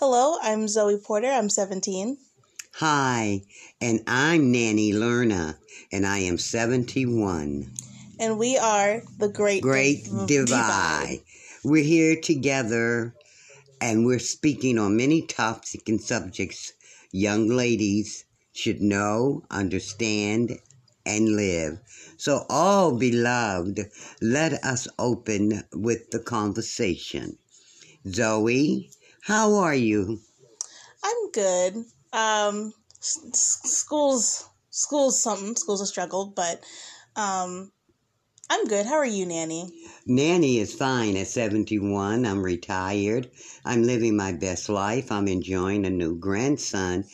Hello, I'm Zoe Porter. I'm 17. Hi, and I'm Nanny Lerna, and I am 71. And we are the Great Great Div- Divide. We're here together, and we're speaking on many topics and subjects young ladies should know, understand, and live. So, all beloved, let us open with the conversation. Zoe, how are you? I'm good. Um, s- school's school's something. School's a struggle, but um, I'm good. How are you, Nanny? Nanny is fine at 71. I'm retired. I'm living my best life. I'm enjoying a new grandson.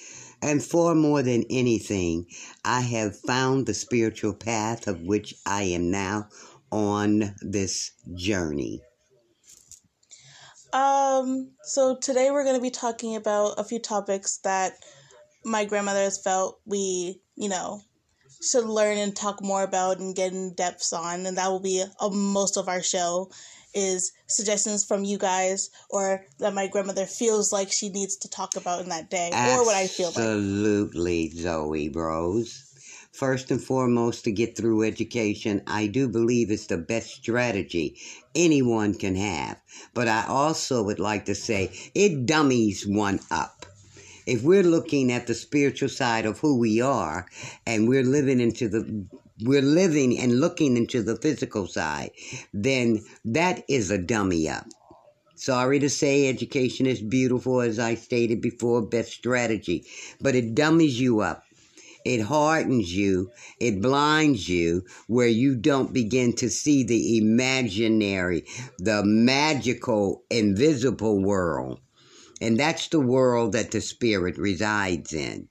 And far more than anything, I have found the spiritual path of which I am now on this journey. Um, so today we're going to be talking about a few topics that my grandmother has felt we, you know, should learn and talk more about and get in depths on, and that will be uh, most of our show is suggestions from you guys or that my grandmother feels like she needs to talk about in that day or what I feel like. Absolutely, Zoe Rose. First and foremost, to get through education, I do believe it's the best strategy anyone can have. But I also would like to say it dummies one up. If we're looking at the spiritual side of who we are and we're living into the we're living and looking into the physical side, then that is a dummy up. Sorry to say, education is beautiful, as I stated before, best strategy, but it dummies you up. It hardens you, it blinds you, where you don't begin to see the imaginary, the magical, invisible world. And that's the world that the spirit resides in.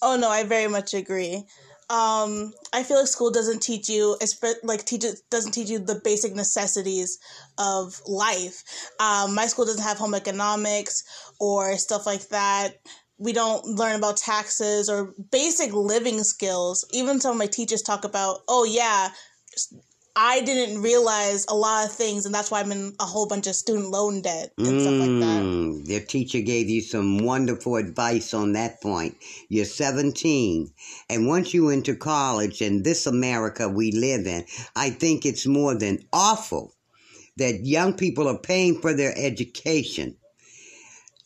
Oh no, I very much agree. Um, I feel like school doesn't teach you, like teaches doesn't teach you the basic necessities of life. Um, my school doesn't have home economics or stuff like that. We don't learn about taxes or basic living skills. Even some of my teachers talk about, oh yeah, I didn't realize a lot of things, and that's why I'm in a whole bunch of student loan debt and stuff like that. Mm, Your teacher gave you some wonderful advice on that point. You're 17, and once you enter college in this America we live in, I think it's more than awful that young people are paying for their education.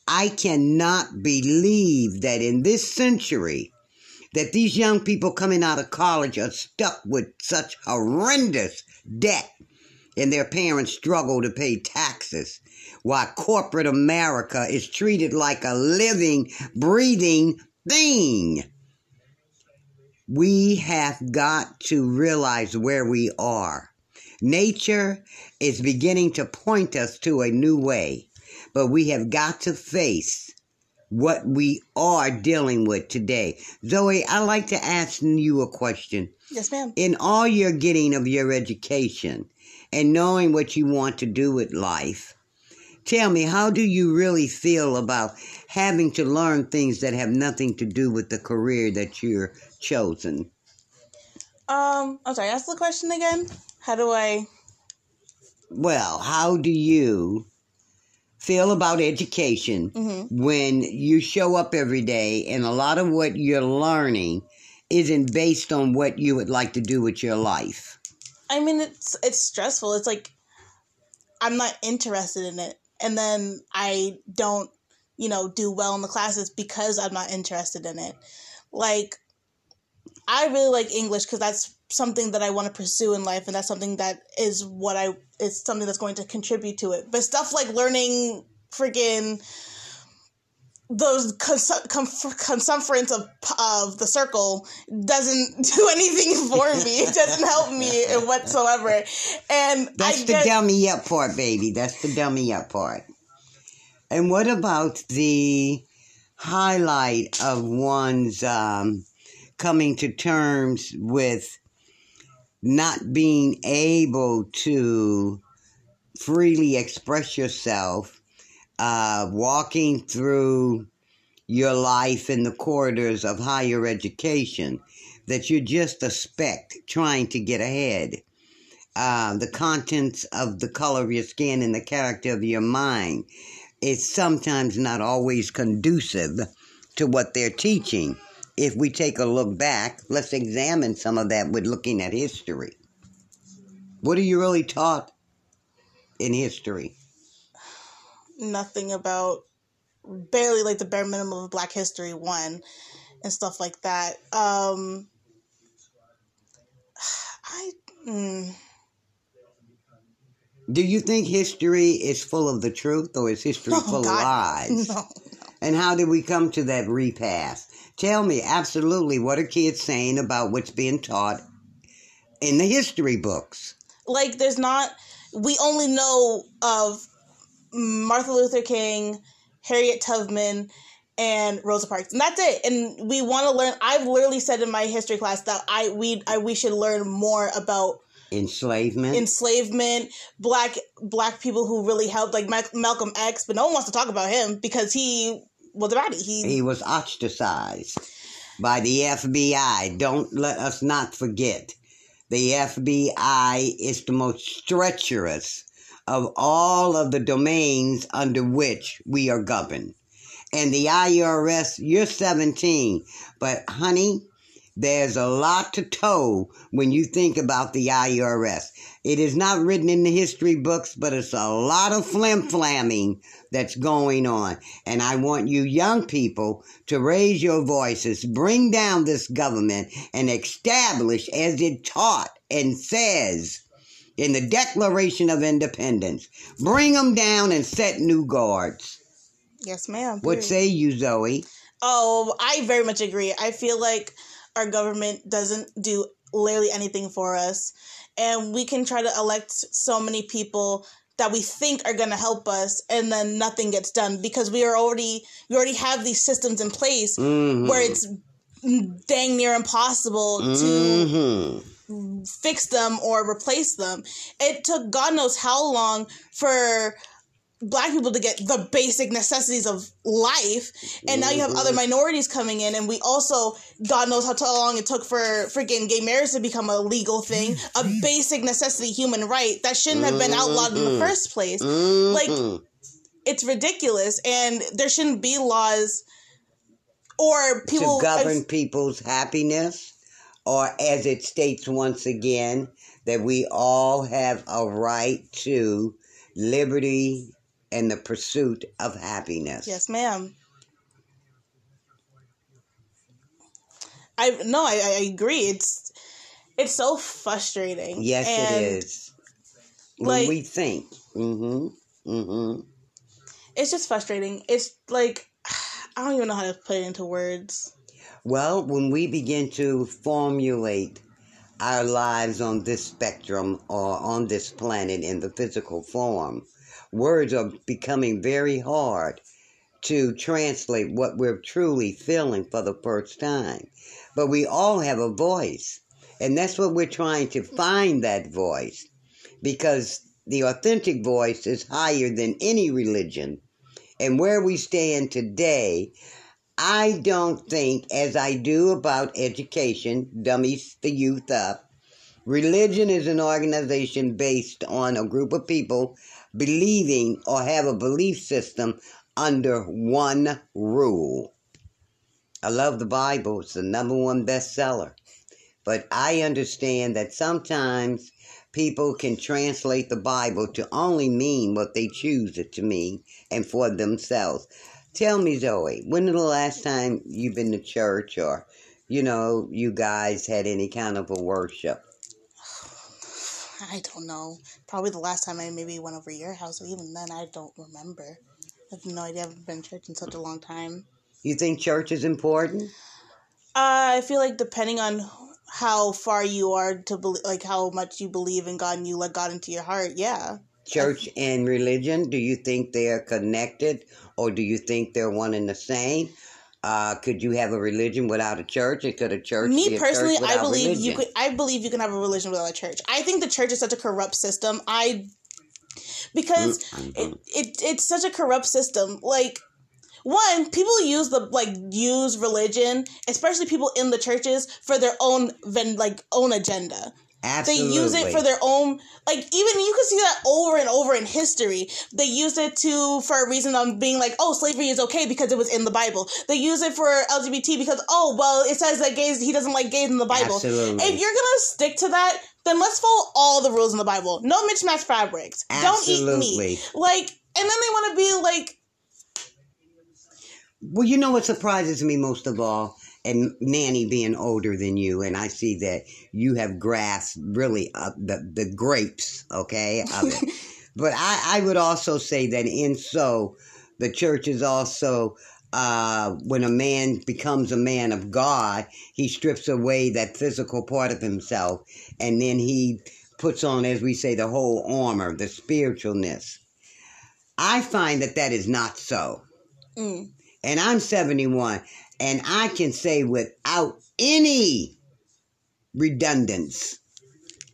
I cannot believe that in this century that these young people coming out of college are stuck with such horrendous debt and their parents struggle to pay taxes while corporate America is treated like a living, breathing thing. We have got to realize where we are. Nature is beginning to point us to a new way, but we have got to face what we are dealing with today. Zoe, I'd like to ask you a question. Yes, ma'am. In all your getting of your education and knowing what you want to do with life, tell me, how do you really feel about having to learn things that have nothing to do with the career that you're chosen? Um, I'm sorry. Ask the question again. How do I? Well, how do you feel about education Mm-hmm. when you show up every day and a lot of what you're learning isn't based on what you would like to do with your life? I mean, it's it's stressful. It's like I'm not interested in it, and then I don't, you know, do well in the classes because I'm not interested in it. Like, I really like English because that's something that I want to pursue in life, and that's something that is what I is something that's going to contribute to it. But stuff like learning freaking those cons- com- consumptions of of the circle doesn't do anything for me. It doesn't help me whatsoever. And That's I the get, dummy up part, baby. That's the dummy up part. And what about the highlight of one's um, coming to terms with not being able to freely express yourself, uh, walking through your life in the corridors of higher education, that you're just a speck trying to get ahead? uh, the contents of the color of your skin and the character of your mind is sometimes not always conducive to what they're teaching. If we take a look back, let's examine some of that with looking at history. What are you really taught in history? Nothing about barely like the bare minimum of Black History one and stuff like that. Um, I. Mm, Do you think history is full of the truth or is history Oh, full God. of lies? no. And how did we come to that repass? Tell me absolutely what are kids saying about what's being taught in the history books? Like, there's not. We only know of Martin Luther King, Harriet Tubman, and Rosa Parks, and that's it. And we want to learn. I've literally said in my history class that I we I we should learn more about Enslavement? enslavement, black black people who really helped, like Mal- Malcolm X, but no one wants to talk about him because he was a baddie. He, he was ostracized by the FBI. Don't let us not forget. The FBI is the most treacherous of all of the domains under which we are governed. And the IRS, you're 17, but honey, there's a lot to toe when you think about the IRS. It is not written in the history books, but it's a lot of flim flamming that's going on. And I want you young people to raise your voices, bring down this government, and establish as it taught and says in the Declaration of Independence. Bring them down and set new guards. yes, ma'am. What period. say you, Zoe? Oh, I very much agree. I feel like our government doesn't do literally anything for us. And we can try to elect so many people that we think are going to help us and then nothing gets done because we are already we already have these systems in place Mhm. where it's dang near impossible to Mhm. fix them or replace them. It took God knows how long for black people to get the basic necessities of life and now you have other mm-hmm. minorities coming in and we also god knows how long it took for freaking gay marriage to become a legal thing a mm-hmm. basic necessity human right that shouldn't have been outlawed in the mm-hmm. first place. Like it's ridiculous and there shouldn't be laws or people to govern people's happiness, or as it states once again, that we all have a right to liberty and the pursuit of happiness. Yes, ma'am. I no, I, I agree. It's it's so frustrating. Yes, and it is. When like- we think. Mm-hmm. Mm-hmm. It's just frustrating. It's like I don't even know how to put it into words. Well, when we begin to formulate our lives on this spectrum or on this planet in the physical form, words are becoming very hard to translate what we're truly feeling for the first time. But we all have a voice, and that's what we're trying to find that voice because the authentic voice is higher than any religion. And where we stand today, I don't think, as I do about education, dummies the youth up. Religion is an organization based on a group of people believing or have a belief system under one rule. I love the Bible, it's the number one bestseller. But I understand that sometimes people can translate the Bible to only mean what they choose it to mean and for themselves. Tell me, Zoe, when was the last time you've been to church or, you know, you guys had any kind of a worship? I don't know. Probably the last time I maybe went over your house, or even then, I don't remember. I have no idea. I haven't been to church in such a long time. You think church is important? Uh, I feel like depending on how far you are to believe, like how much you believe in God and you let God into your heart, yeah. Church and religion, do you think they are connected or do you think they're one and the same? Uh, could you have a religion without a church? And could a church be Me a personally, church I believe you could. I believe you can have a religion without a church. I think the church is such a corrupt system. I because Mm-hmm. it, it it's such a corrupt system. Like one, people use the like use religion, especially people in the churches, for their own like own agenda. Absolutely. They use it for their own, like even you can see that over and over in history. They used it to for a reason of being like, oh, slavery is okay because it was in the Bible. They use it for LGBT because oh, well, it says that gays he doesn't like gays in the Bible. Absolutely. If you're gonna stick to that, then let's follow all the rules in the Bible. No mismatched fabrics. Don't eat meat. Like, and then they want to be like, Well, you know what surprises me most of all, and Nanny being older than you, and I see that you have grasped really uh, the the grapes, okay, of it. but I, I would also say that in so, the church is also. Uh, when a man becomes a man of God, he strips away that physical part of himself, and then he puts on, as we say, the whole armor, the spiritualness. I find that that is not so mm, and I'm 71, and I can say without any redundance,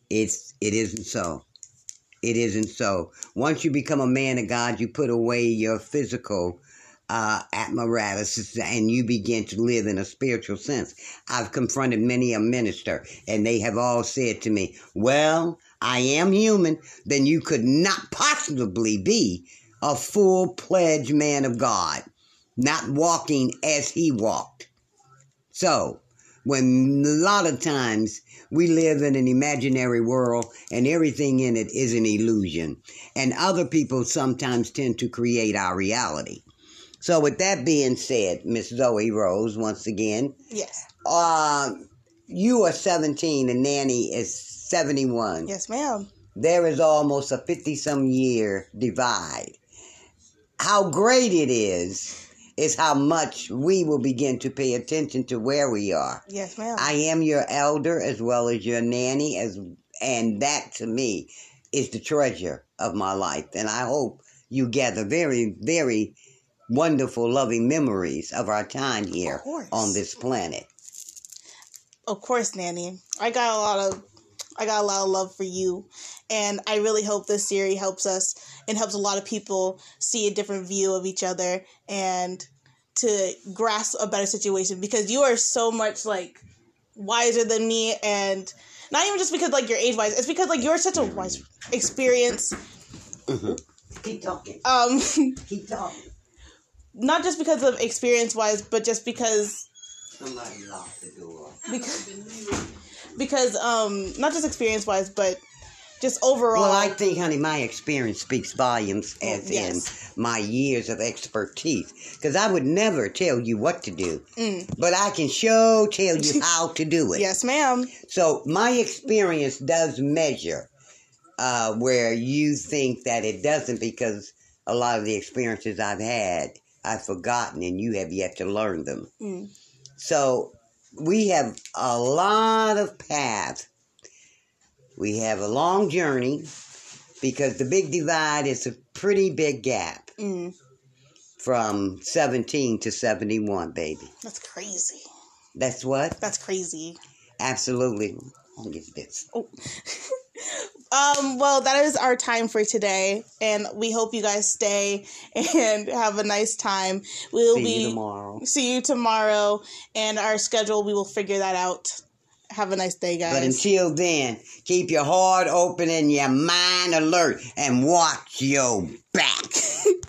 it's it isn't so. It isn't so. Once you become a man of God, you put away your physical uh, apparatus and you begin to live in a spiritual sense. I've confronted many a minister, and they have all said to me, Well, I am human, then you could not possibly be a full pledged man of God not walking as he walked. So, when a lot of times we live in an imaginary world and everything in it is an illusion, and other people sometimes tend to create our reality. So, with that being said, Miss Zoe Rose, once again, yes, uh, you are 17 and Nanny is 71 yes, ma'am. there is almost a 50 some year divide. How great it is, is how much we will begin to pay attention to where we are. Yes, ma'am. I am your elder as well as your nanny, as and that to me is the treasure of my life. And I hope you gather very, very wonderful, loving memories of our time here on this planet. of course, Nanny. I got a lot of I got a lot of love for you. And I really hope this series helps us and helps a lot of people see a different view of each other and to grasp a better situation because you are so much like wiser than me and not even just because like you're age wise, it's because like you're such a wise experience. Keep talking. Um Keep talking. not just because of experience wise, but just because Somebody locked the door. because because um not just experience wise, but just overall. Well, I think, honey, my experience speaks volumes as Yes. in my years of expertise. Because I would never tell you what to do, Mm. but I can show tell you how to do it. yes, ma'am. So my experience does measure uh, where you think that it doesn't because a lot of the experiences I've had, I've forgotten and you have yet to learn them. Mm. So we have a lot of paths. We have a long journey because the big divide is a pretty big gap Mm. from 17 to 71, baby. That's crazy. That's what? That's crazy. Absolutely. I'll get this. Oh. um, well, that is our time for today, and we hope you guys stay and have a nice time. We'll See be you tomorrow. see you tomorrow, and our schedule we will figure that out. Have a nice day, guys. But until then, keep your heart open and your mind alert and watch your back.